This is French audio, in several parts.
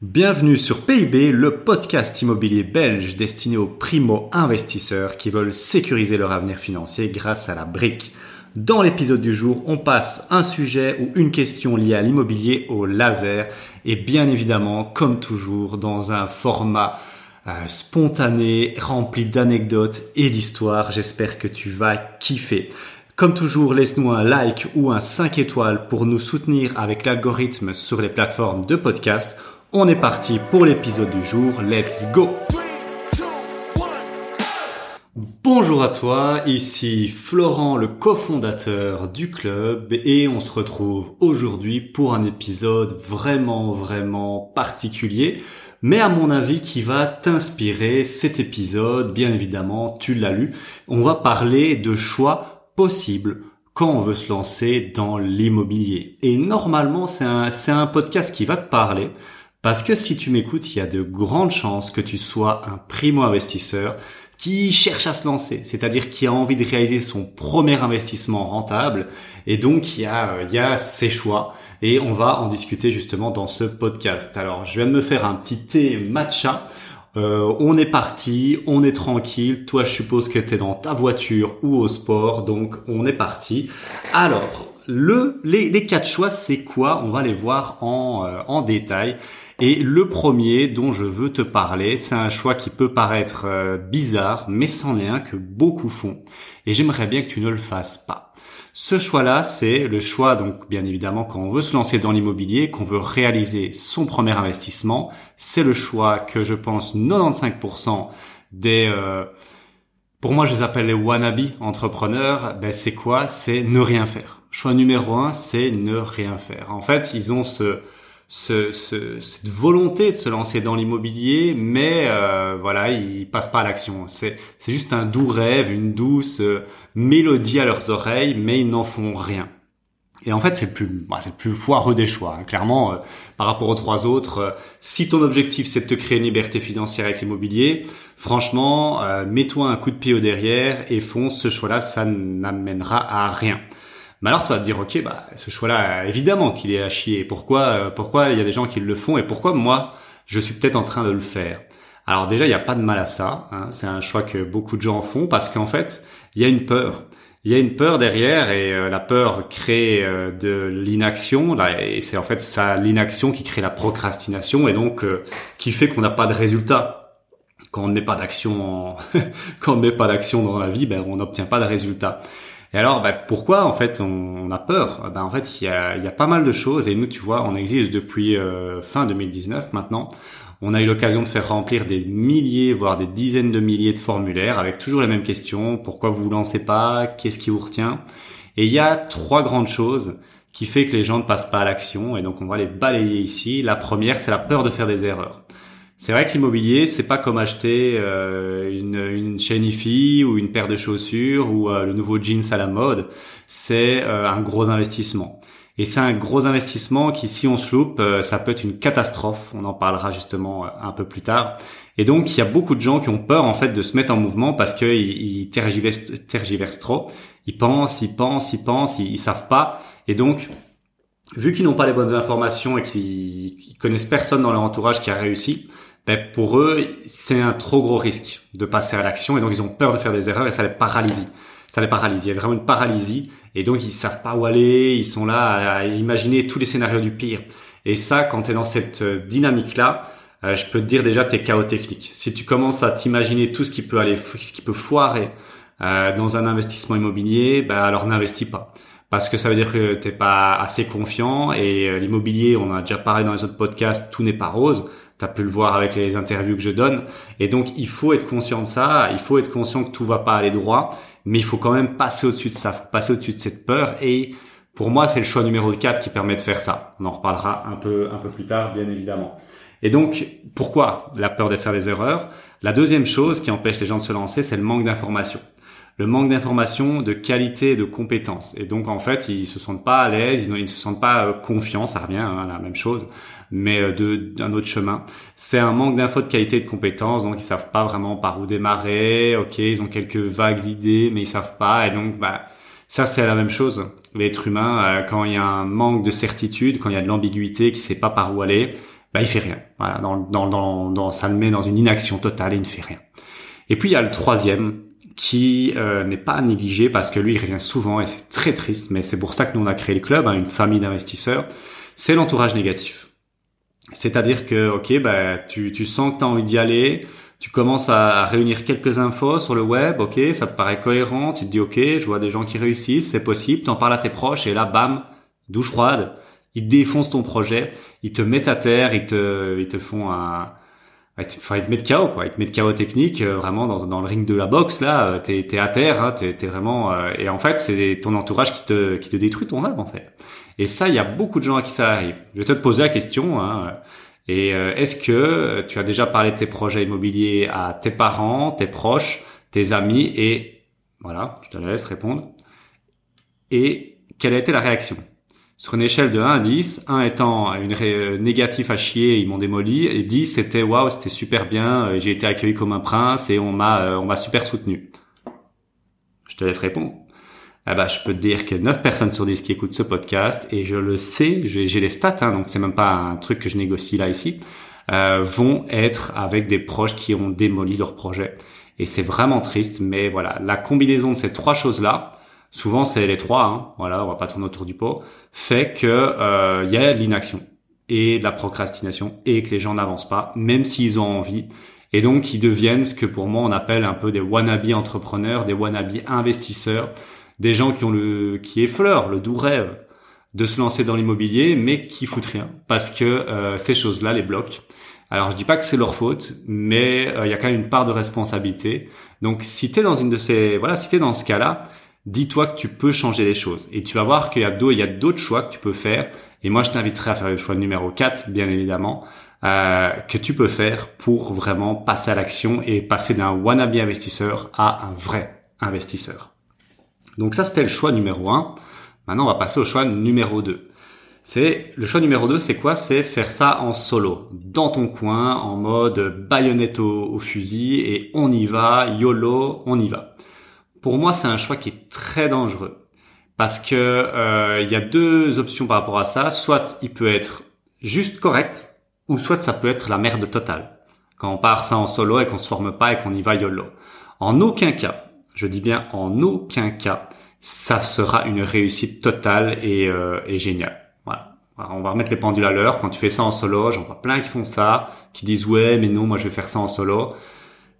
Bienvenue sur PIB, le podcast immobilier belge destiné aux primo-investisseurs qui veulent sécuriser leur avenir financier grâce à la brique. Dans l'épisode du jour, on passe un sujet ou une question liée à l'immobilier au laser et bien évidemment, comme toujours, dans un format euh, spontané, rempli d'anecdotes et d'histoires. J'espère que tu vas kiffer. Comme toujours, laisse-nous un like ou un 5 étoiles pour nous soutenir avec l'algorithme sur les plateformes de podcast on est parti pour l'épisode du jour, let's go. Bonjour à toi, ici Florent, le cofondateur du club, et on se retrouve aujourd'hui pour un épisode vraiment, vraiment particulier, mais à mon avis qui va t'inspirer cet épisode, bien évidemment, tu l'as lu, on va parler de choix possibles quand on veut se lancer dans l'immobilier. Et normalement, c'est un, un podcast qui va te parler parce que si tu m'écoutes, il y a de grandes chances que tu sois un primo-investisseur qui cherche à se lancer, c'est-à-dire qui a envie de réaliser son premier investissement rentable. Et donc, il y a, il y a ses choix. Et on va en discuter justement dans ce podcast. Alors, je viens de me faire un petit thé matcha. Euh, on est parti, on est tranquille. Toi, je suppose que tu es dans ta voiture ou au sport, donc on est parti. Alors, le, les, les quatre choix, c'est quoi? On va les voir en, euh, en détail. Et le premier dont je veux te parler, c'est un choix qui peut paraître euh, bizarre, mais c'en est un que beaucoup font. Et j'aimerais bien que tu ne le fasses pas. Ce choix-là, c'est le choix, donc bien évidemment, quand on veut se lancer dans l'immobilier, qu'on veut réaliser son premier investissement, c'est le choix que je pense 95% des... Euh, pour moi, je les appelle les wannabe entrepreneurs. Ben, c'est quoi? C'est ne rien faire. Choix numéro un, c'est ne rien faire. En fait, ils ont ce ce, ce, cette volonté de se lancer dans l'immobilier, mais euh, voilà, ils passent pas à l'action. C'est, c'est juste un doux rêve, une douce euh, mélodie à leurs oreilles, mais ils n'en font rien. Et en fait, c'est plus, bah, c'est plus foireux des choix. Hein. Clairement, euh, par rapport aux trois autres, euh, si ton objectif c'est de te créer une liberté financière avec l'immobilier, franchement, mets-toi un coup de pied au derrière et fonce. Ce choix-là, ça n'amènera à rien. Mais alors, tu vas te dire, ok, bah, ce choix-là, évidemment qu'il est à chier. Pourquoi, euh, pourquoi il y a des gens qui le font et pourquoi moi, je suis peut-être en train de le faire? Alors déjà, il n'y a pas de mal à ça. Hein. C'est un choix que beaucoup de gens font parce qu'en fait, il y a une peur. Il y a une peur derrière et euh, la peur crée euh, de l'inaction. Là, et c'est en fait ça l'inaction qui crée la procrastination et donc qui fait qu'on n'a pas de résultat. Quand on ne met pas d'action, quand on ne met pas d'action dans la vie, ben on n'obtient pas de résultat. Et alors, bah, pourquoi en fait on, a peur? Bah, En fait, il y a, y a, pas mal de choses et nous, tu vois, on existe depuis euh, fin 2019 maintenant. On a eu l'occasion de faire remplir des milliers, voire des dizaines de milliers de formulaires avec toujours les mêmes questions. Pourquoi vous vous lancez pas? Qu'est-ce qui vous retient? Et il y a trois grandes choses qui fait que les gens ne passent pas à l'action et donc on va les balayer ici. La première, c'est la peur de faire des erreurs. C'est vrai que l'immobilier, c'est pas comme acheter euh, une, une chaîne IFI ou une paire de chaussures ou euh, le nouveau jeans à la mode. C'est euh, un gros investissement. Et c'est un gros investissement qui, si on se loupe, ça peut être une catastrophe. On en parlera justement un peu plus tard. Et donc, il y a beaucoup de gens qui ont peur en fait de se mettre en mouvement parce qu'ils ils tergiversent, tergiversent trop. Ils pensent, ils pensent, ils pensent, ils, ils savent pas. Et donc, vu qu'ils n'ont pas les bonnes informations et qu'ils connaissent personne dans leur entourage qui a réussi, ben pour eux, c'est un trop gros risque de passer à l'action et donc ils ont peur de faire des erreurs et ça les paralyse. Ça les paralyse. Il y a vraiment une paralysie et donc ils savent pas où aller. Ils sont là à imaginer tous les scénarios du pire. Et ça, quand tu es dans cette euh, dynamique-là, euh, je peux te dire déjà t'es chaos technique. Si tu commences à t'imaginer tout ce qui peut aller, ce qui peut foirer euh, dans un investissement immobilier, ben alors n'investis pas parce que ça veut dire que t'es pas assez confiant et l'immobilier, on a déjà parlé dans les autres podcasts, tout n'est pas rose tu as pu le voir avec les interviews que je donne. Et donc, il faut être conscient de ça, il faut être conscient que tout va pas aller droit, mais il faut quand même passer au-dessus de ça, passer au-dessus de cette peur. Et pour moi, c'est le choix numéro 4 qui permet de faire ça. On en reparlera un peu, un peu plus tard, bien évidemment. Et donc, pourquoi la peur de faire des erreurs? La deuxième chose qui empêche les gens de se lancer, c'est le manque d'information le manque d'information, de qualité, de compétences. Et donc en fait, ils se sentent pas à l'aise, ils, ne se sentent pas euh, confiants, ça revient hein, à la même chose, mais euh, d'un autre chemin. C'est un manque d'infos de qualité et de compétences, donc ils savent pas vraiment par où démarrer. Ok, ils ont quelques vagues idées, mais ils savent pas. Et donc bah ça c'est la même chose. L'être humain, euh, quand il y a un manque de certitude, quand il y a de l'ambiguïté, qui sait pas par où aller, bah il fait rien. Voilà, dans, dans, dans, dans, ça le met dans une inaction totale et il ne fait rien. Et puis il y a le troisième qui euh, n'est pas négligé parce que lui il revient souvent et c'est très triste, mais c'est pour ça que nous on a créé le club, hein, une famille d'investisseurs. C'est l'entourage négatif. C'est-à-dire que ok, bah tu, tu sens que tu as envie d'y aller, tu commences à, réunir quelques infos sur le web, ok, ça te paraît cohérent, tu te dis ok, je vois des gens qui réussissent, c'est possible, t'en parles à tes proches et là bam, douche froide, ils défoncent ton projet, ils te mettent à terre, ils te, ils te font un, enfin ils te mettent KO quoi, ils te mettent KO technique, euh, vraiment dans, dans le ring de la boxe là, euh, t'es es à terre, hein, t'es es vraiment, euh, et en fait c'est ton entourage qui te, qui te détruit ton rêve en fait. Et ça, il y a beaucoup de gens à qui ça arrive. Je vais te poser la question. Hein, et est-ce que tu as déjà parlé de tes projets immobiliers à tes parents, tes proches, tes amis et voilà, je te laisse répondre. Et quelle a été la réaction? Sur une échelle de 1 à 10, 1 étant une euh, négatif à chier, ils m'ont démoli, et 10 c'était waouh, c'était super bien, euh, j'ai été accueilli comme un prince et on m'a euh, on m'a super soutenu. Je te laisse répondre. Ah bah, je peux te dire que 9 personnes sur 10 qui écoutent ce podcast, et je le sais, j'ai les stats, hein, donc c'est même pas un truc que je négocie là ici, euh, vont être avec des proches qui ont démoli leur projet. Et c'est vraiment triste, mais voilà, la combinaison de ces trois choses-là, souvent c'est les trois, hein, voilà, on va pas tourner autour du pot, fait que euh, y a de l'inaction et de la procrastination et que les gens n'avancent pas, même s'ils ont envie. Et donc ils deviennent ce que pour moi on appelle un peu des wannabe entrepreneurs, des wannabe investisseurs, des gens qui ont le qui effleurent le doux rêve de se lancer dans l'immobilier, mais qui foutent rien parce que euh, ces choses-là les bloquent. Alors je dis pas que c'est leur faute, mais euh, il y a quand même une part de responsabilité. Donc si tu es dans une de ces voilà, si tu es dans ce cas-là, dis-toi que tu peux changer les choses. Et tu vas voir qu'il y a d'autres, y a d'autres choix que tu peux faire. Et moi, je t'inviterai à faire le choix numéro 4, bien évidemment, euh, que tu peux faire pour vraiment passer à l'action et passer d'un wannabe investisseur à un vrai investisseur. Donc ça, c'était le choix numéro 1. Maintenant, on va passer au choix numéro 2. C'est le choix numéro 2, c'est quoi? C'est faire ça en solo, dans ton coin, en mode baïonnette au fusil et on y va, YOLO, on y va. Pour moi, c'est un choix qui est très dangereux parce que euh, il y a deux options par rapport à ça. Soit il peut être juste correct, ou soit ça peut être la merde totale. Quand on part ça en solo et qu'on se forme pas et qu'on y va YOLO. En aucun cas, je dis bien en aucun cas, ça sera une réussite totale et, euh, et géniale. Voilà. On va remettre les pendules à l'heure. Quand tu fais ça en solo, j'en vois plein qui font ça, qui disent ouais mais non moi je vais faire ça en solo.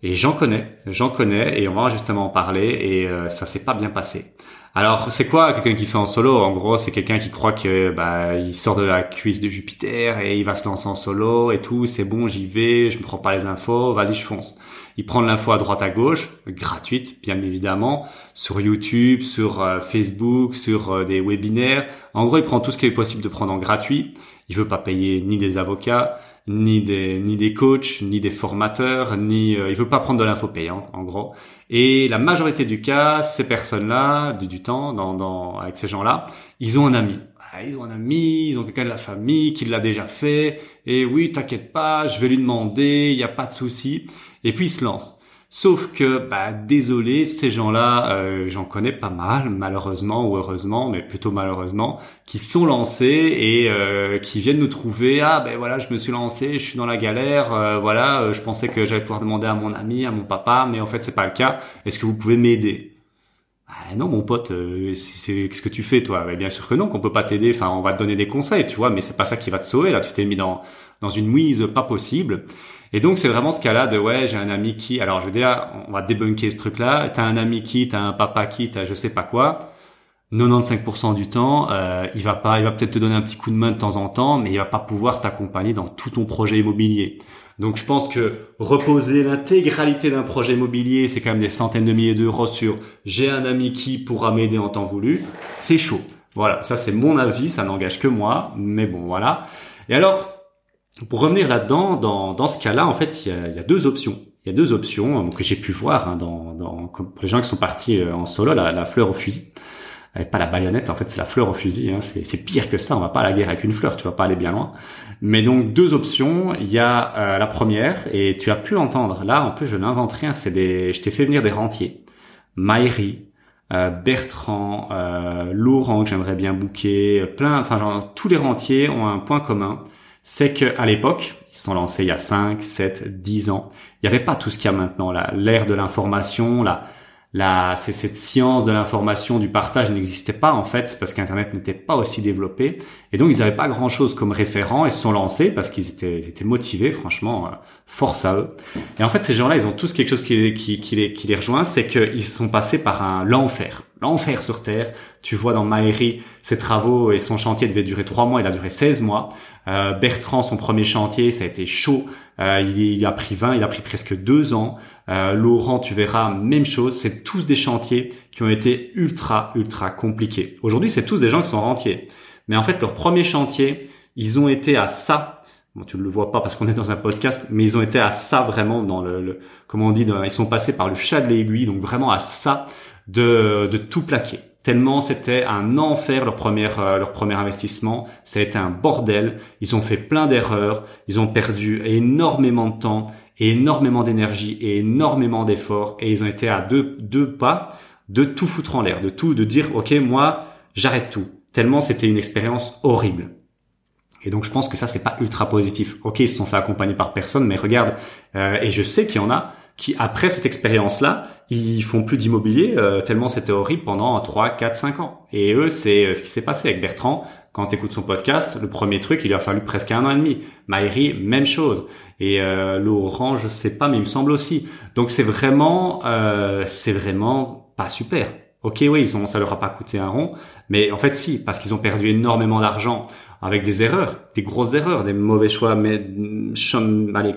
Et j'en connais, j'en connais, et on va justement en parler, et euh, ça s'est pas bien passé. Alors, c'est quoi quelqu'un qui fait en solo? En gros, c'est quelqu'un qui croit que bah il sort de la cuisse de Jupiter et il va se lancer en solo et tout. C'est bon, j'y vais, je me prends pas les infos, vas-y, je fonce. Il prend de l'info à droite à gauche, gratuite, bien évidemment, sur YouTube, sur euh, Facebook, sur euh, des webinaires. En gros, il prend tout ce qui est possible de prendre en gratuit. Il veut pas payer ni des avocats, ni des ni des coachs, ni des formateurs, ni euh, il veut pas prendre de l'info payante en gros. Et la majorité du cas, ces personnes-là, du, temps, dans, dans, avec ces gens-là, ils ont un ami. Ah, ils ont un ami, ils ont quelqu'un de la famille qui l'a déjà fait. Et oui, t'inquiète pas, je vais lui demander, il n'y a pas de souci. Et puis ils se lancent. Sauf que, bah, désolé, ces gens-là, euh, j'en connais pas mal, malheureusement ou heureusement, mais plutôt malheureusement, qui sont lancés et euh, qui viennent nous trouver. Ah, ben voilà, je me suis lancé, je suis dans la galère. Euh, voilà, je pensais que j'allais pouvoir demander à mon ami, à mon papa, mais en fait, c'est pas le cas. Est-ce que vous pouvez m'aider? Ah non mon pote, qu'est-ce que tu fais toi? Ben, Bien sûr que non, qu'on peut pas t'aider. Enfin, on va te donner des conseils, tu vois, mais c'est pas ça qui va te sauver. Là, tu t'es mis dans dans une mouise pas possible. Et donc c'est vraiment ce cas-là de ouais j'ai un ami qui alors je veux dire on va débunker ce truc-là. T'as un ami qui t'as un papa qui t'as je sais pas quoi. 95% du temps euh, il va pas il va peut-être te donner un petit coup de main de temps en temps mais il va pas pouvoir t'accompagner dans tout ton projet immobilier. Donc je pense que reposer l'intégralité d'un projet immobilier c'est quand même des centaines de milliers d'euros sur j'ai un ami qui pourra m'aider en temps voulu c'est chaud. Voilà ça c'est mon avis ça n'engage que moi mais bon voilà. Et alors pour revenir là-dedans, dans, dans ce cas-là, en fait, il y a, il y a deux options. Il y a deux options euh, que j'ai pu voir hein, dans, dans, pour les gens qui sont partis euh, en solo, la, la fleur au fusil. Euh, pas la baïonnette, en fait, c'est la fleur au fusil. Hein. C'est pire que ça. On va pas à la guerre avec une fleur. Tu vas pas aller bien loin. Mais donc deux options. Il y a la première et tu as pu l'entendre. Là, en plus, je n'invente rien. C'est des. Je t'ai fait venir des rentiers. Maïri, euh, Bertrand, euh, Laurent que j'aimerais bien booker, plein. Enfin, genre, tous les rentiers ont un point commun c'est que à l'époque, ils se sont lancés il y a 5, 7, 10 ans, il n'y avait pas tout ce qu'il y a maintenant, l'ère de l'information, la, la, c'est cette science de l'information, du partage n'existait pas en fait, parce qu'Internet n'était pas aussi développé. Et donc ils n'avaient pas grand-chose comme référent et se sont lancés parce qu'ils étaient, étaient motivés, franchement, euh, force à eux. Et en fait ces gens-là, ils ont tous quelque chose qui, qui, qui les, qui les rejoint, c'est qu'ils sont passés par un l'enfer, l'enfer sur Terre. Tu vois dans Maëri, ses travaux et son chantier devaient durer trois mois, il a duré 16 mois. Euh, Bertrand, son premier chantier, ça a été chaud. Euh, il, il, a pris 20, il a pris presque deux ans. Euh, Laurent, tu verras, même chose. C'est tous des chantiers qui ont été ultra, ultra compliqués. Aujourd'hui, c'est tous des gens qui sont rentiers. Mais en fait, leur premier chantier, ils ont été à ça. Bon, tu ne le vois pas parce qu'on est dans un podcast, mais ils ont été à ça vraiment dans le, le comment on dit, ils sont passés par le chat de l'aiguille, donc vraiment à ça de, de tout plaquer tellement c'était un enfer leur premier euh, leur premier investissement, ça a été un bordel, ils ont fait plein d'erreurs, ils ont perdu énormément de temps, énormément d'énergie et énormément d'efforts et ils ont été à deux deux pas de tout foutre en l'air, de tout de dire OK, moi, j'arrête tout. Tellement c'était une expérience horrible. Et donc je pense que ça c'est pas ultra positif. Ok, ils se sont fait accompagner par personne, mais regarde, euh, et je sais qu'il y en a qui après cette expérience-là, ils font plus d'immobilier euh, tellement c'était horrible pendant 3, 4, 5 ans. Et eux, c'est euh, ce qui s'est passé avec Bertrand. Quand tu son podcast, le premier truc, il lui a fallu presque un an et demi. Maïri, même chose. Et euh, Laurent, je sais pas, mais il me semble aussi. Donc c'est vraiment, euh, c'est vraiment pas super. Ok, oui, ils ont, ça leur a pas coûté un rond, mais en fait si, parce qu'ils ont perdu énormément d'argent avec des erreurs, des grosses erreurs, des mauvais choix, mais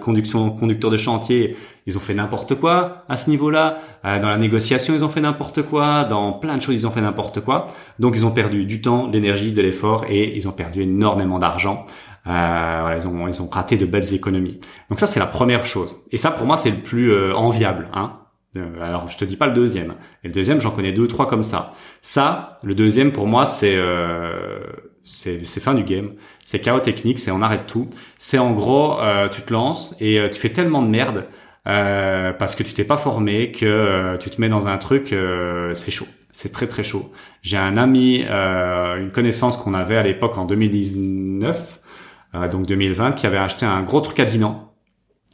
conduction, conducteurs de chantier, ils ont fait n'importe quoi à ce niveau-là. Euh, dans la négociation, ils ont fait n'importe quoi. Dans plein de choses, ils ont fait n'importe quoi. Donc, ils ont perdu du temps, de l'énergie, de l'effort, et ils ont perdu énormément d'argent. Euh, voilà, ils ont ils ont raté de belles économies. Donc ça, c'est la première chose. Et ça, pour moi, c'est le plus euh, enviable. Hein euh, alors, je te dis pas le deuxième. Et le deuxième, j'en connais deux trois comme ça. Ça, le deuxième, pour moi, c'est euh, c'est fin du game. C'est chaos technique, c'est on arrête tout. C'est en gros, euh, tu te lances et euh, tu fais tellement de merde euh, parce que tu t'es pas formé que tu te mets dans un truc, c'est chaud. C'est très très chaud. J'ai un ami, une connaissance qu'on avait à l'époque en 2019, donc 2020, qui avait acheté un gros truc à Dinan.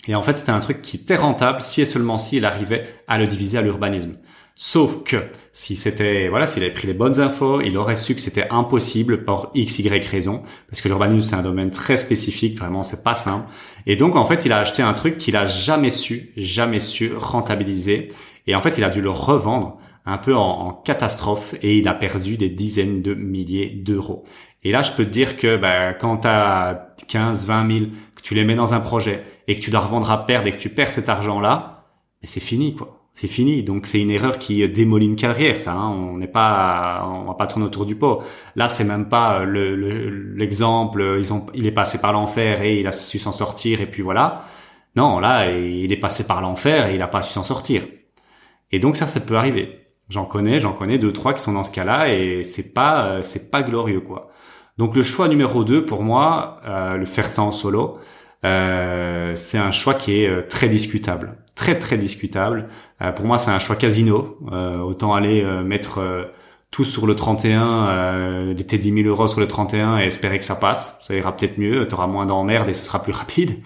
Et en fait, c'était un truc qui était rentable si et seulement si il arrivait à le diviser à l'urbanisme. Sauf que si c'était voilà, s'il avait pris les bonnes infos, il aurait su que c'était impossible pour x y raison parce que l'urbanisme c'est un domaine très spécifique, vraiment c'est pas simple. Et donc en fait, il a acheté un truc qu'il a jamais su, jamais su rentabiliser et en fait, il a dû le revendre un peu en, catastrophe et il a perdu des dizaines de milliers d'euros. Et là, je peux te dire que bah, quand tu as 15, 20 000, que tu les mets dans un projet et que tu dois revendre à perdre et que tu perds cet argent-là, c'est fini quoi c'est fini. Donc c'est une erreur qui démolit une carrière, ça. Hein. On n'est pas, on va pas tourner autour du pot. Là, c'est même pas l'exemple. Le, ils ont, il est passé par l'enfer et il a su s'en sortir et puis voilà. Non, là, il est passé par l'enfer et il a pas su s'en sortir. Et donc ça, ça peut arriver. J'en connais, j'en connais deux, trois qui sont dans ce cas-là et c'est pas, c'est pas glorieux quoi. Donc le choix numéro deux pour moi, euh, le faire ça en solo, euh, c'est un choix qui est euh, très discutable très très discutable. Euh, pour moi, c'est un choix casino. Euh, autant aller mettre tout sur le 31, euh, tes 10 000 euros sur le 31 et espérer que ça passe. Ça ira peut-être mieux, tu auras moins d'emmerdes et ce sera plus rapide.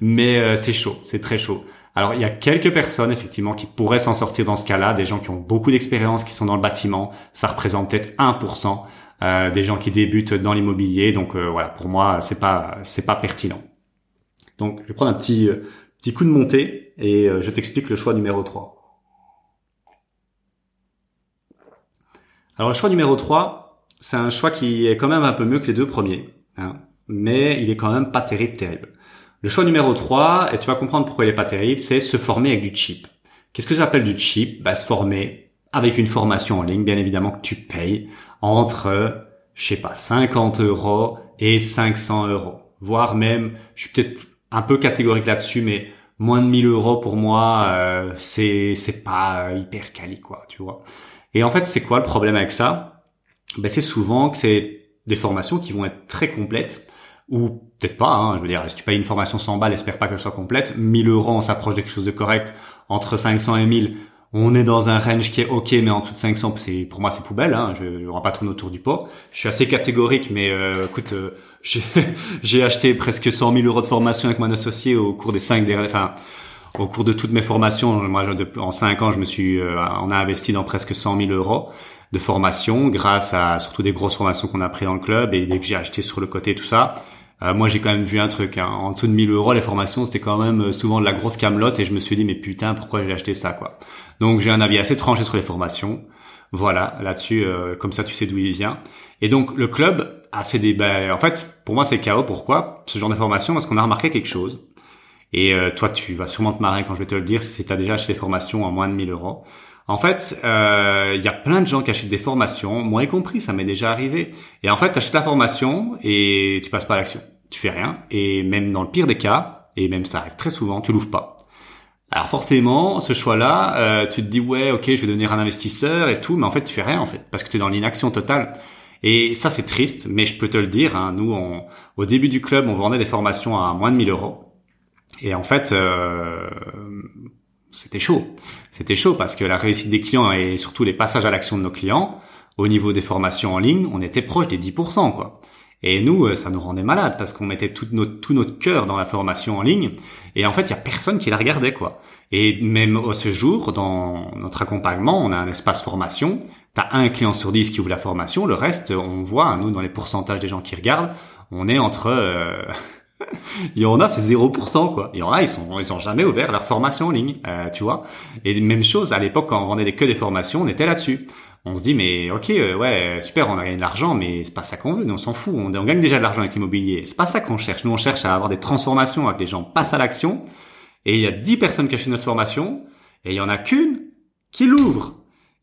Mais c'est chaud, c'est très chaud. Alors il y a quelques personnes effectivement qui pourraient s'en sortir dans ce cas-là, des gens qui ont beaucoup d'expérience, qui sont dans le bâtiment. Ça représente peut-être 1%. Euh, des gens qui débutent dans l'immobilier. Donc voilà, pour moi, c'est pas c'est pas pertinent. Donc je vais prendre un petit petit coup de montée et euh, je t'explique le choix numéro 3. Alors le choix numéro 3, c'est un choix qui est quand même un peu mieux que les deux premiers, hein, mais il est quand même pas terrible terrible. Le choix numéro 3, et tu vas comprendre pourquoi il est pas terrible, c'est se former avec du cheap. Qu'est-ce que j'appelle du cheap bah, Se former avec une formation en ligne, bien évidemment que tu payes entre, je sais pas, 50 euros et 500 euros. Voire même, je suis peut-être un peu catégorique là-dessus, mais moins de 1000 euros pour moi, euh, c'est c'est pas hyper quali quoi, tu vois. Et en fait, c'est quoi le problème avec ça? Ben c'est souvent que c'est des formations qui vont être très complètes ou peut-être pas. Hein, je veux dire, si tu payes une formation 100 balles, espère pas qu'elle soit complète. 1000 euros, on s'approche de quelque chose de correct. Entre 500 et 1000, on est dans un range qui est ok, mais en dessous de 500, c'est pour moi c'est poubelle. Hein, je ne vais pas tourner autour du pot. Je suis assez catégorique, mais euh, écoute, euh, j'ai acheté presque 100 000 euros de formation avec mon associé au cours des cinq enfin au cours de toutes mes formations. Moi, en cinq ans, je me suis, euh, on a investi dans presque 100 000 euros de formation grâce à surtout des grosses formations qu'on a pris dans le club et dès que j'ai acheté sur le côté tout ça. Euh, moi, j'ai quand même vu un truc. Hein. En dessous de 1000 euros, les formations, c'était quand même euh, souvent de la grosse camelote et je me suis dit, mais putain, pourquoi j'ai acheté ça, quoi? Donc, j'ai un avis assez tranché sur les formations. Voilà, là-dessus, euh, comme ça, tu sais d'où il vient. Et donc, le club a ses débats. En fait, pour moi, c'est chaos. Pourquoi? Ce genre de formation, parce qu'on a remarqué quelque chose. Et toi, tu vas sûrement te marrer quand je vais te le dire si tu as déjà acheté des formations en moins de 1000 euros. En fait, il euh, y a plein de gens qui achètent des formations, moi y compris, ça m'est déjà arrivé. Et en fait, tu achètes la formation et tu passes pas à l'action. Tu fais rien. Et même dans le pire des cas, et même ça arrive très souvent, tu l'ouvres pas. Alors forcément, ce choix-là, euh, tu te dis ouais, ok, je vais devenir un investisseur et tout, mais en fait, tu fais rien en fait, parce que tu es dans l'inaction totale. Et ça, c'est triste, mais je peux te le dire. Hein, nous, on, au début du club, on vendait des formations à moins de 1000 euros. Et en fait, euh, c'était chaud. C'était chaud parce que la réussite des clients et surtout les passages à l'action de nos clients, au niveau des formations en ligne, on était proche des 10%, quoi. Et nous, euh, ça nous rendait malade parce qu'on mettait tout notre, tout notre cœur dans la formation en ligne. Et en fait, il y a personne qui la regardait, quoi. Et même au ce jour, dans notre accompagnement, on a un espace formation. T'as un client sur dix qui ouvre la formation. Le reste, on voit, nous, dans les pourcentages des gens qui regardent, on est entre, euh, il y en a, c'est 0%, quoi. Il y en a, ils sont, ils ont jamais ouvert leur formation en ligne, euh, tu vois. Et même chose, à l'époque, quand on vendait que des formations, on était là-dessus. On se dit, mais ok, euh, ouais, super, on a gagné de l'argent, mais c'est pas ça qu'on veut, on s'en fout. On, gagne déjà de l'argent avec l'immobilier. C'est pas ça qu'on cherche. Nous, on cherche à avoir des transformations, avec les gens passent à l'action. Et il y a 10 personnes qui achètent notre formation, et il y en a qu'une qui l'ouvre.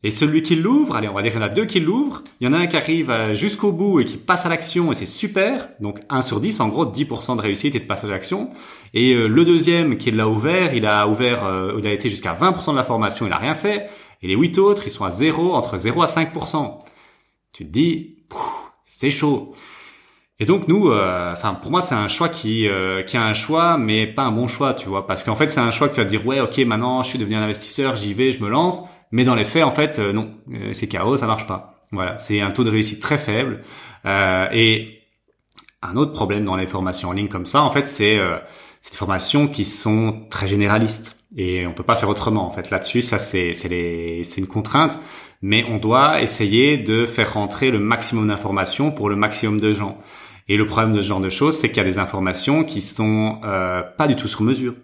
Et celui qui l'ouvre, allez, on va dire qu'il y en a deux qui l'ouvrent, il y en a un qui arrive euh, jusqu'au bout et qui passe à l'action et c'est super. Donc 1 sur 10, en gros 10% de réussite et de passage à l'action. Et euh, le deuxième qui l'a ouvert, il a ouvert, euh, il a été jusqu'à 20% de la formation, il a rien fait. Et les huit autres, ils sont à 0, entre 0 à 5%. Tu te dis, c'est chaud. Et donc nous, enfin pour moi c'est un choix qui qui a un choix, mais pas un bon choix, tu vois, parce qu'en fait c'est un choix que tu vas dire ouais ok maintenant je suis devenu un investisseur, j'y vais, je me lance. Mais dans les faits, en fait, euh, non, euh, c'est chaos, ça marche pas. Voilà, c'est un taux de réussite très faible. Euh, et un autre problème dans les formations en ligne comme ça, en fait, c'est euh, des formations qui sont très généralistes. Et on peut pas faire autrement. En fait, là-dessus, ça c'est une contrainte, mais on doit essayer de faire rentrer le maximum d'informations pour le maximum de gens. Et le problème de ce genre de choses, c'est qu'il y a des informations qui sont euh, pas du tout sur mesure.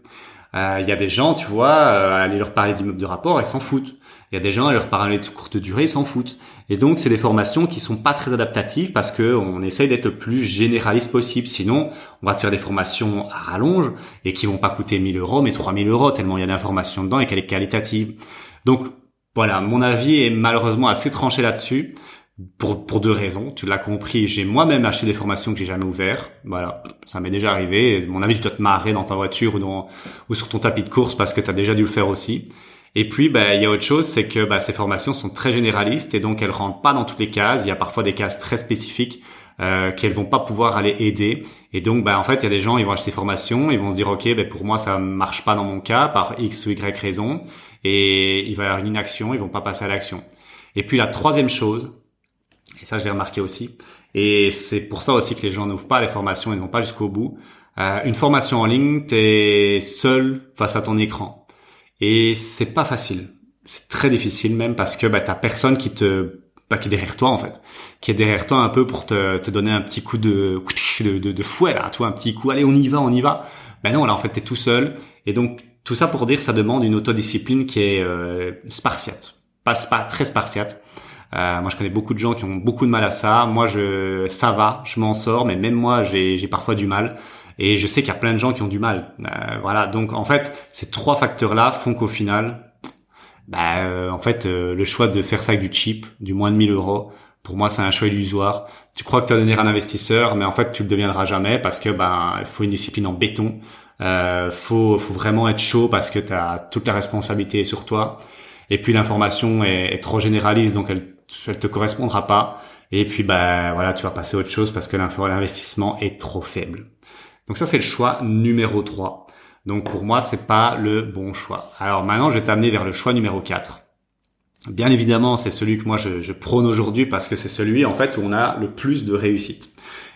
Il y a des gens, tu vois, aller leur parler d'immeubles de rapport, ils s'en foutent. Il y a des gens leur parler de courte durée, ils s'en foutent. Et donc, c'est des formations qui sont pas très adaptatives parce que on essaye d'être le plus généraliste possible. Sinon, on va te faire des formations à rallonge et qui vont pas coûter 1000 euros, mais 3000 euros tellement il y a d'informations dedans et qu'elle est qualitative. Donc, voilà, mon avis est malheureusement assez tranché là-dessus. Pour, pour deux raisons. Tu l'as compris, j'ai moi-même acheté des formations que j'ai jamais ouvertes. Voilà, ça m'est déjà arrivé. Mon avis, tu dois te marrer dans ta voiture ou, ou sur ton tapis de course parce que tu as déjà dû le faire aussi. Et puis, bah, il y a autre chose, c'est que bah, ces formations sont très généralistes et donc elles rentrent pas dans toutes les cases. Il y a parfois des cases très spécifiques euh, qu'elles vont pas pouvoir aller aider. Et donc, bah, en fait, il y a des gens, ils vont acheter des formations, ils vont se dire, ok, bah, pour moi, ça marche pas dans mon cas par X ou Y raison, et il va y avoir une action, ils vont pas passer à l'action. Et puis la troisième chose, et ça je l'ai remarqué aussi, et c'est pour ça aussi que les gens n'ouvrent pas les formations ne vont pas jusqu'au bout. Euh, une formation en ligne, t'es seul face à ton écran. Et c'est pas facile. C'est très difficile même parce que bah, t'as personne qui te bah, qui est derrière toi en fait, qui est derrière toi un peu pour te, te donner un petit coup de, de, de, fouet là, tu un petit coup, allez on y va, on y va. Ben non, là en fait t'es tout seul. Et donc tout ça pour dire ça demande une autodiscipline qui est euh, spartiate, pas, pas très spartiate. Euh, moi, je connais beaucoup de gens qui ont beaucoup de mal à ça. Moi, je, ça va, je m'en sors, mais même moi, j'ai parfois du mal. Et je sais qu'il y a plein de gens qui ont du mal. Euh, voilà. Donc en fait, ces trois facteurs-là font qu'au final, bah, euh, en fait, euh, le choix de faire ça avec du cheap, du moins de 1000 euros, pour moi, c'est un choix illusoire. Tu crois que tu vas devenir un investisseur, mais en fait, tu le deviendras jamais parce que ben, il faut une discipline en béton. Euh, faut, faut vraiment être chaud parce que tu as toute la responsabilité sur toi. Et puis l'information est, trop généraliste, donc elle, elle te correspondra pas. Et puis bah voilà, tu vas passer à autre chose parce que l'investissement est trop faible. Donc ça, c'est le choix numéro 3. Donc pour moi, c'est pas le bon choix. Alors maintenant, je vais t'amener vers le choix numéro 4. Bien évidemment, c'est celui que moi je, prône aujourd'hui parce que c'est celui en fait où on a le plus de réussite.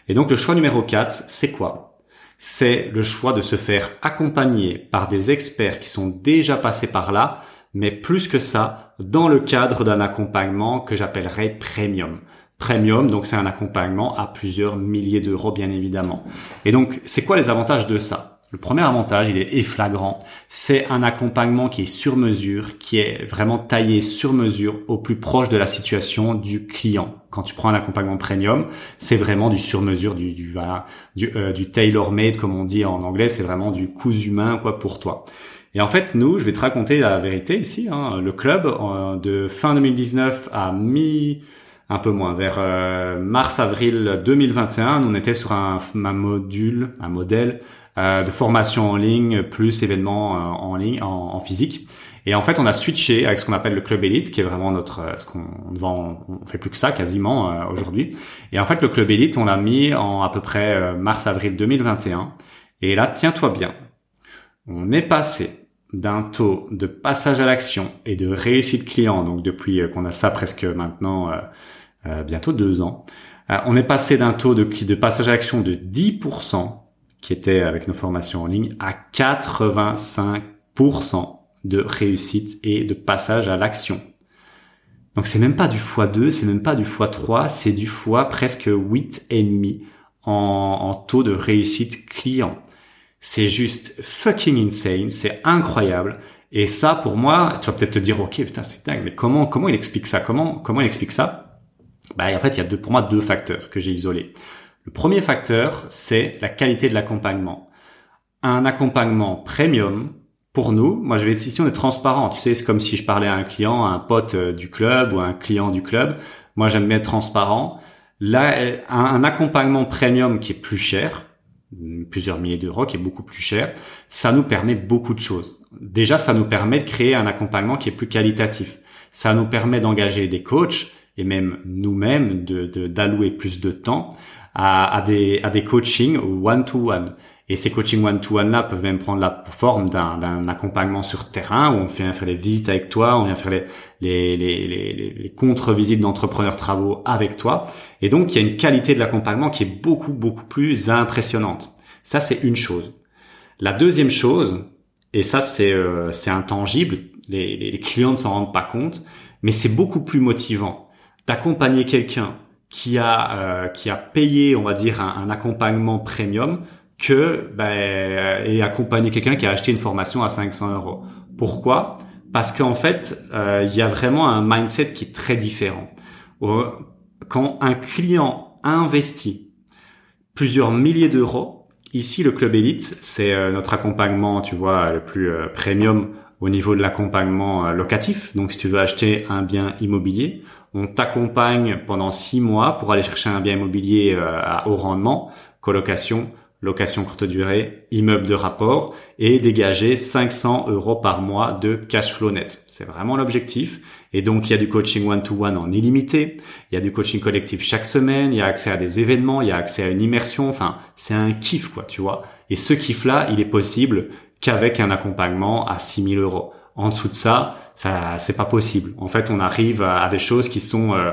Et donc le choix numéro 4, c'est quoi? C'est le choix de se faire accompagner par des experts qui sont déjà passés par là, mais plus que ça, dans le cadre d'un accompagnement que j'appellerais premium. Premium, donc c'est un accompagnement à plusieurs milliers d'euros bien évidemment. Et donc c'est quoi les avantages de ça? Le premier avantage, il est flagrant, c'est un accompagnement qui est sur mesure, qui est vraiment taillé sur mesure au plus proche de la situation du client. Quand tu prends un accompagnement premium, c'est vraiment du sur mesure, du du, du, euh, tailor made comme on dit en anglais, c'est vraiment du coût humain quoi pour toi. Et en fait, nous, je vais te raconter la vérité ici. Hein, le club euh, de fin 2019 à mi un peu moins vers euh, mars avril 2021 on était sur un, un module un modèle euh, de formation en ligne plus événements euh, en ligne, en, physique. Et en fait, on a switché avec ce qu'on appelle le club élite, qui est vraiment notre, euh, ce qu'on vend, on fait plus que ça quasiment aujourd'hui. Et en fait, le club élite, on l'a mis en à peu près mars-avril 2021. Et là, tiens-toi bien, on est passé d'un taux de passage à l'action et de réussite client, donc depuis qu'on a ça presque maintenant bientôt deux ans, on est passé d'un taux de, de passage à l'action de 10% qui était avec nos formations en ligne à 85% de réussite et de passage à l'action. Donc c'est même pas du x2, c'est même pas du x3, c'est du x presque 8,5 en, en taux de réussite client. C'est juste fucking insane, c'est incroyable. Et ça, pour moi, tu vas peut-être te dire, ok, putain, c'est dingue, mais comment, comment il explique ça? Comment, comment il explique ça? Bah, en fait, il y a deux, pour moi deux facteurs que j'ai isolés. Le premier facteur, c'est la qualité de l'accompagnement. Un accompagnement premium, pour nous, moi je vais être ici, on est transparent. Tu sais, c'est comme si je parlais à un client, à un pote euh, du club ou à un client du club. Moi j'aime bien être transparent. Là, euh, un, accompagnement premium qui est plus cher, plusieurs milliers d'euros, qui est beaucoup plus cher, ça nous permet beaucoup de choses. Déjà, ça nous permet de créer un accompagnement qui est plus qualitatif. Ça nous permet d'engager des coachs et même nous-mêmes de d'allouer plus de temps à, à, des, à des coachings one-to-one. Et ces coachings one-to-one-là peuvent même prendre la forme d'un accompagnement sur terrain où on vient faire des visites avec toi, on vient faire les, les, les, les, les contre-visites d'entrepreneurs travaux avec toi. Et donc, il y a une qualité de l'accompagnement qui est beaucoup, beaucoup plus impressionnante. Ça, c'est une chose. La deuxième chose, et ça, c'est euh, intangible, les, les clients ne s'en rendent pas compte, mais c'est beaucoup plus motivant d'accompagner quelqu'un qui a euh, qui a payé, on va dire, un, accompagnement premium que ben, et accompagner quelqu'un qui a acheté une formation à 500 euros. Pourquoi? Parce qu'en fait, euh, il y a vraiment un mindset qui est très différent. Quand un client investit plusieurs milliers d'euros, ici le club élite, c'est euh, notre accompagnement, tu vois, le plus premium au niveau de l'accompagnement locatif. Donc, si tu veux acheter un bien immobilier, on t'accompagne pendant six mois pour aller chercher un bien immobilier euh, à haut rendement, colocation, location courte durée, immeuble de rapport et dégager 500 euros par mois de cash flow net. C'est vraiment l'objectif. Et donc, il y a du coaching one-to-one en illimité. Il y a du coaching collectif chaque semaine. Il y a accès à des événements. Il y a accès à une immersion. Enfin, c'est un kiff, quoi, tu vois. Et ce kiff-là, il est possible qu'avec un accompagnement à 6000 euros. En dessous de ça, ça c'est pas possible. En fait, on arrive à, des choses qui sont euh,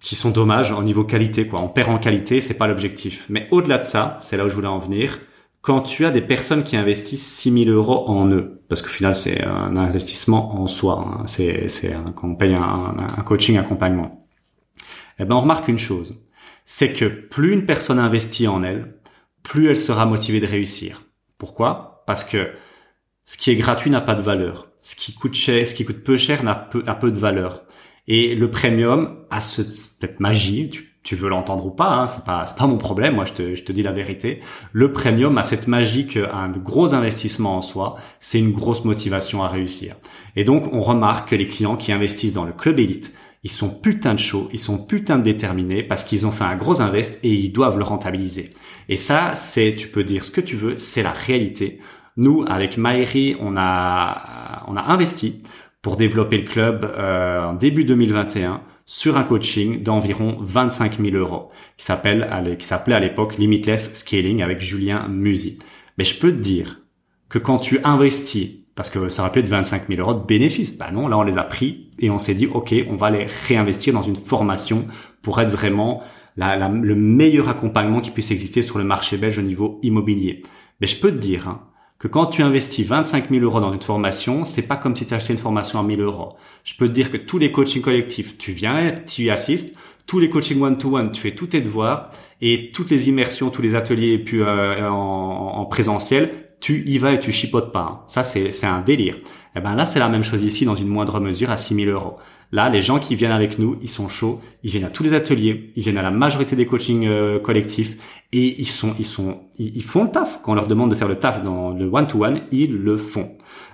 qui sont dommages au niveau qualité quoi. On perd en qualité, c'est pas l'objectif. Mais au-delà de ça, c'est là où je voulais en venir. Quand tu as des personnes qui investissent 6000 euros en eux, parce qu'au final c'est un investissement en soi, hein. c'est c'est quand on paye un, un coaching accompagnement. Eh ben on remarque une chose, c'est que plus une personne investit en elle, plus elle sera motivée de réussir. Pourquoi? Parce que ce qui est gratuit n'a pas de valeur. Ce qui coûte cher, ce qui coûte peu cher n'a peu, a peu de valeur. Et le premium a cette magie, tu, tu veux l'entendre ou pas, hein, c'est pas pas mon problème. Moi, je te, je te dis la vérité. Le premium a cette magie qu'un gros investissement en soi, c'est une grosse motivation à réussir. Et donc, on remarque que les clients qui investissent dans le club élite, ils sont putain de chauds, ils sont putain de déterminés parce qu'ils ont fait un gros invest et ils doivent le rentabiliser. Et ça, c'est, tu peux dire ce que tu veux, c'est la réalité. Nous, avec Maïri, on a, on a investi pour développer le club euh, en début 2021 sur un coaching d'environ 25 000 euros qui s'appelle qui s'appelait à l'époque Limitless Scaling avec Julien Musi. Mais je peux te dire que quand tu investis, parce que ça aurait pu être 25 000 euros de bénéfices, bah non, là on les a pris et on s'est dit, ok, on va les réinvestir dans une formation pour être vraiment le meilleur accompagnement qui puisse exister sur le marché belge au niveau immobilier. Mais je peux te dire hein, que quand tu investis 25 000 euros dans une formation, c'est pas comme si tu achetais une formation à 1000 euros. Je peux te dire que tous les coachings collectifs, tu viens, tu y assistes, tous les coachings one-to-one, tu fais tous tes devoirs et toutes les immersions, tous les ateliers puis euh, en, en, présentiel, tu y vas et tu chipotes pas. Hein. Ça, c'est un délire. Et eh ben là, c'est la même chose ici dans une moindre mesure à 6000 euros. Là, les gens qui viennent avec nous, ils sont chauds, ils viennent à tous les ateliers, ils viennent à la majorité des coachings euh, collectifs et ils sont, ils sont, ils, font le taf. Quand on leur demande de faire le taf dans le one-to-one, ils le font.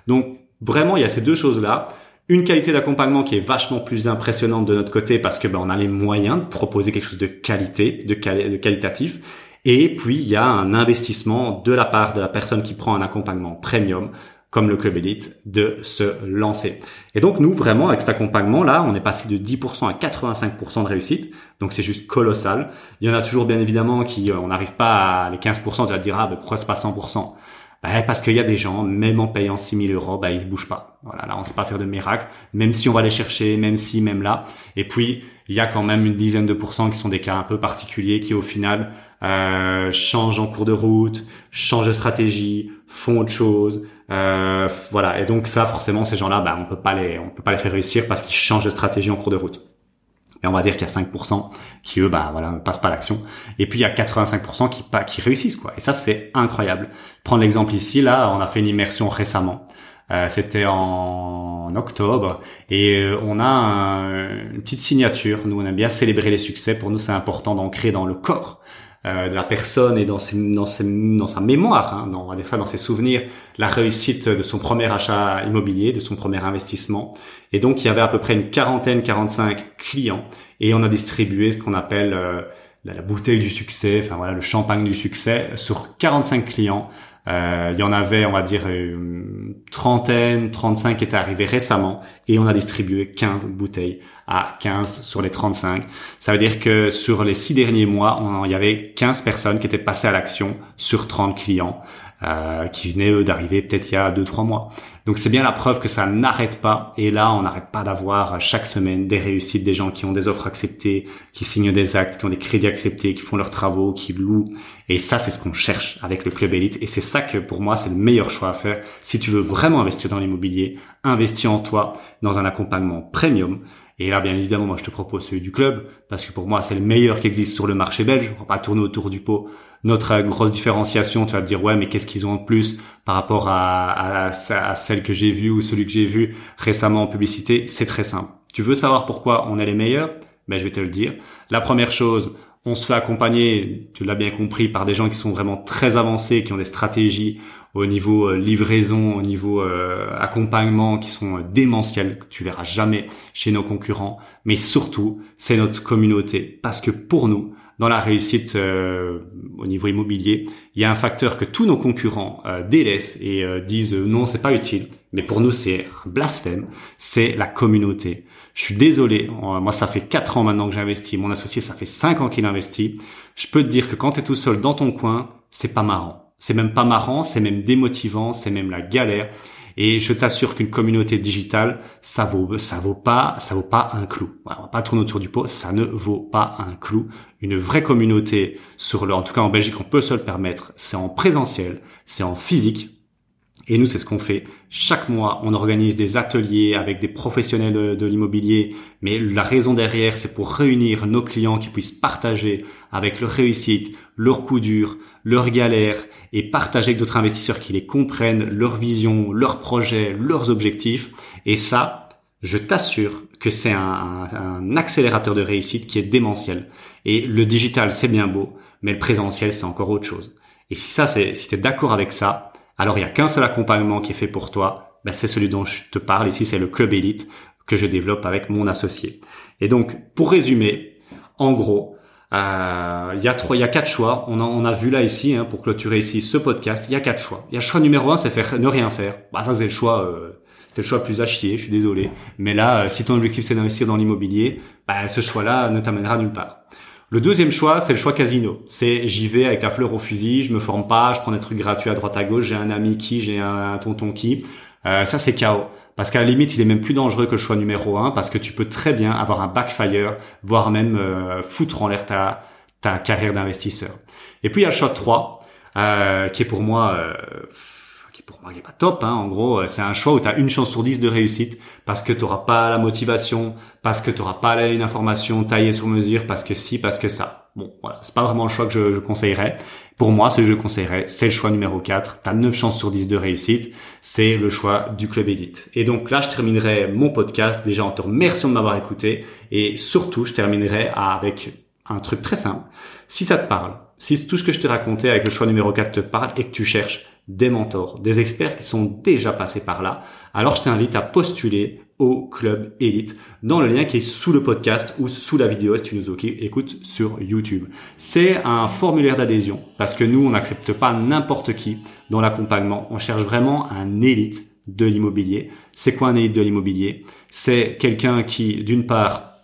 Donc vraiment, il y a ces deux choses-là. Une qualité d'accompagnement qui est vachement plus impressionnante de notre côté parce que ben, on a les moyens de proposer quelque chose de qualité, de, de qualitatif. Et puis il y a un investissement de la part de la personne qui prend un accompagnement premium comme le club élite, de se lancer. Et donc nous, vraiment, avec cet accompagnement-là, on est passé de 10% à 85% de réussite. Donc c'est juste colossal. Il y en a toujours bien évidemment qui, euh, on n'arrive pas à les 15%, tu vas te dire, ah, ben, pourquoi c'est pas 100% bah, parce qu'il y a des gens, même en payant 6000 euros, bah, ils se bougent pas. Voilà, là, on sait pas faire de miracle, même si on va les chercher, même si, même là. Et puis, il y a quand même une dizaine de pourcents qui sont des cas un peu particuliers qui, au final, euh, changent en cours de route, changent de stratégie, font autre chose. Euh, voilà. Et donc, ça, forcément, ces gens-là, bah, on peut pas les, on peut pas les faire réussir parce qu'ils changent de stratégie en cours de route. Et on va dire qu'il y a 5% qui eux, bah voilà, ne passent pas l'action. Et puis il y a 85% qui pas, qui réussissent quoi. Et ça c'est incroyable. Prendre l'exemple ici, là, on a fait une immersion récemment. Euh, C'était en octobre et euh, on a une petite signature. Nous on aime bien célébrer les succès. Pour nous c'est important d'ancrer dans le corps de la personne et dans, ses, dans, ses, dans sa mémoire, hein, dans, on va dire ça, dans ses souvenirs, la réussite de son premier achat immobilier, de son premier investissement. Et donc, il y avait à peu près une quarantaine, 45 clients et on a distribué ce qu'on appelle euh, la, bouteille du succès, enfin voilà, le champagne du succès sur 45 clients. Euh, il y en avait, on va dire, une trentaine, 35 qui étaient arrivés récemment et on a distribué 15 bouteilles à 15 sur les 35. Ça veut dire que sur les six derniers mois, il y avait 15 personnes qui étaient passées à l'action sur 30 clients. Euh, qui venaient d'arriver peut-être il y a deux trois mois. Donc c'est bien la preuve que ça n'arrête pas. Et là, on n'arrête pas d'avoir chaque semaine des réussites, des gens qui ont des offres acceptées, qui signent des actes, qui ont des crédits acceptés, qui font leurs travaux, qui louent. Et ça, c'est ce qu'on cherche avec le club élite. Et c'est ça que pour moi, c'est le meilleur choix à faire. Si tu veux vraiment investir dans l'immobilier, investis en toi dans un accompagnement premium. Et là, bien évidemment, moi, je te propose celui du club parce que pour moi, c'est le meilleur qui existe sur le marché belge. On va pas tourner autour du pot notre grosse différenciation, tu vas te dire ouais mais qu'est-ce qu'ils ont de plus par rapport à, celle que j'ai vue ou celui que j'ai vu récemment en publicité, c'est très simple. Tu veux savoir pourquoi on est les meilleurs? Ben je vais te le dire. La première chose, on se fait accompagner, tu l'as bien compris, par des gens qui sont vraiment très avancés, qui ont des stratégies au niveau euh, livraison, au niveau euh, accompagnement qui sont euh, démentielles, que tu verras jamais chez nos concurrents. Mais surtout, c'est notre communauté. Parce que pour nous, dans la réussite euh, au niveau immobilier, il y a un facteur que tous nos concurrents euh, délaissent et euh, disent non, c'est pas utile. Mais pour nous, c'est un blasphème. C'est la communauté. Je suis désolé. Moi, ça fait quatre ans maintenant que j'investis. Mon associé, ça fait cinq ans qu'il investit. Je peux te dire que quand tu es tout seul dans ton coin, c'est pas marrant. C'est même pas marrant, c'est même démotivant, c'est même la galère. Et je t'assure qu'une communauté digitale, ça vaut, ça vaut pas, ça vaut pas un clou. on va pas tourner autour du pot, ça ne vaut pas un clou. Une vraie communauté sur le, en tout cas en Belgique, on peut se le permettre. C'est en présentiel, c'est en physique. Et nous, c'est ce qu'on fait. Chaque mois, on organise des ateliers avec des professionnels de, l'immobilier. Mais la raison derrière, c'est pour réunir nos clients qui puissent partager avec leur réussite, leurs coups durs, leurs galères et partager avec d'autres investisseurs qui les comprennent, leur vision, leurs projets, leurs objectifs. Et ça, je t'assure que c'est un, un, accélérateur de réussite qui est démentiel. Et le digital, c'est bien beau, mais le présentiel, c'est encore autre chose. Et si ça, c'est, si t'es d'accord avec ça, alors il n'y a qu'un seul accompagnement qui est fait pour toi, ben, c'est celui dont je te parle ici, c'est le club élite que je développe avec mon associé. Et donc pour résumer, en gros, euh, il y a trois, il y a quatre choix. On a, on a vu là ici hein, pour clôturer ici ce podcast. Il y a quatre choix. Il y a choix numéro un, c'est faire ne rien faire. Bah ça c'est le choix, euh, c'est le choix plus à chier. Je suis désolé, mais là, euh, si ton objectif c'est d'investir dans l'immobilier, bah, ce choix-là ne t'amènera nulle part. Le deuxième choix, c'est le choix casino. C'est j'y vais avec la fleur au fusil, je me forme pas, je prends des trucs gratuits à droite à gauche, j'ai un ami qui, j'ai un, tonton qui. Euh, ça c'est chaos. Parce qu'à la limite, il est même plus dangereux que le choix numéro un, parce que tu peux très bien avoir un backfire, voire même euh, foutre en l'air ta, ta carrière d'investisseur. Et puis il y a le choix 3, euh, qui est pour moi pour moi n'est pas top. Hein. En gros, c'est un choix où tu as une chance sur dix de réussite parce que tu n'auras pas la motivation, parce que tu n'auras pas une information taillée sur mesure, parce que si, parce que ça. Bon, voilà, c'est pas vraiment le choix que je, je conseillerais. Pour moi, ce que je conseillerais, c'est le choix numéro 4. Tu as 9 chances sur 10 de réussite. C'est le choix du club élite. Et donc là, je terminerai mon podcast déjà en te remerciant de m'avoir écouté. Et surtout, je terminerai avec un truc très simple. Si ça te parle, si tout ce que je t'ai raconté avec le choix numéro 4 te parle et que tu cherches des mentors, des experts qui sont déjà passés par là, alors je t'invite à postuler au club élite dans le lien qui est sous le podcast ou sous la vidéo si tu nous écoutes sur YouTube. C'est un formulaire d'adhésion parce que nous, on n'accepte pas n'importe qui dans l'accompagnement. On cherche vraiment un élite de l'immobilier. C'est quoi un élite de l'immobilier? C'est quelqu'un qui, d'une part,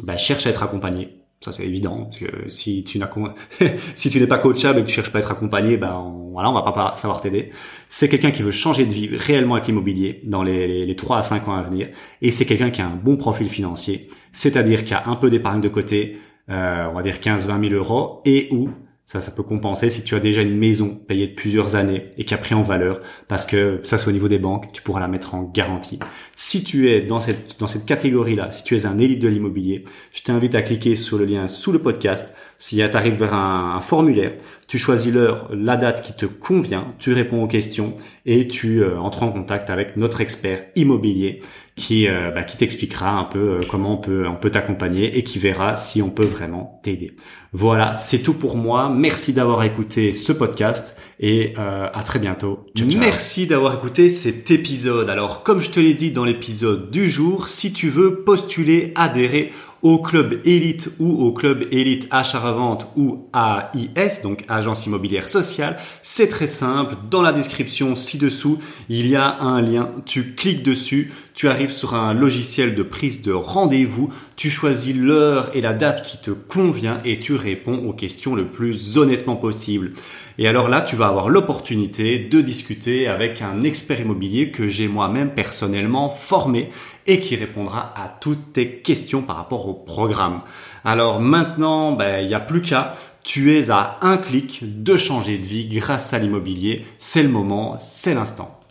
bah, cherche à être accompagné ça c'est évident. Parce que si tu n'as si tu n'es pas coachable et que tu cherches pas à être accompagné, ben on, voilà, on va pas savoir t'aider. C'est quelqu'un qui veut changer de vie réellement avec l'immobilier dans les, les, les 3 à 5 ans à venir. Et c'est quelqu'un qui a un bon profil financier, c'est-à-dire qui a un peu d'épargne de côté, euh, on va dire 15-20 000 euros, et où ça, ça peut compenser si tu as déjà une maison payée de plusieurs années et qui a pris en valeur, parce que ça c'est au niveau des banques, tu pourras la mettre en garantie. Si tu es dans cette, dans cette catégorie-là, si tu es un élite de l'immobilier, je t'invite à cliquer sur le lien sous le podcast. Si tu arrives vers un, formulaire, tu choisis l'heure, la date qui te convient, tu réponds aux questions et tu euh, entres en contact avec notre expert immobilier qui, euh, bah, qui t'expliquera un peu euh, comment on peut on peut t'accompagner et qui verra si on peut vraiment t'aider. Voilà, c'est tout pour moi. Merci d'avoir écouté ce podcast et à très bientôt. Merci d'avoir écouté cet épisode. Alors, comme je te l'ai dit dans l'épisode du jour, si tu veux postuler, adhérer au club élite ou au club élite achat-revente ou AIS, donc agence immobilière sociale, c'est très simple. Dans la description ci-dessous, il y a un lien. Tu cliques dessus, tu arrives sur un logiciel de prise de rendez-vous, tu choisis l'heure et la date qui te convient et tu réponds aux questions le plus honnêtement possible. Et alors là, tu vas avoir l'opportunité de discuter avec un expert immobilier que j'ai moi-même personnellement formé et qui répondra à toutes tes questions par rapport au programme. Alors maintenant, ben, il n'y a plus qu'à. Tu es à un clic de changer de vie grâce à l'immobilier. C'est le moment, c'est l'instant.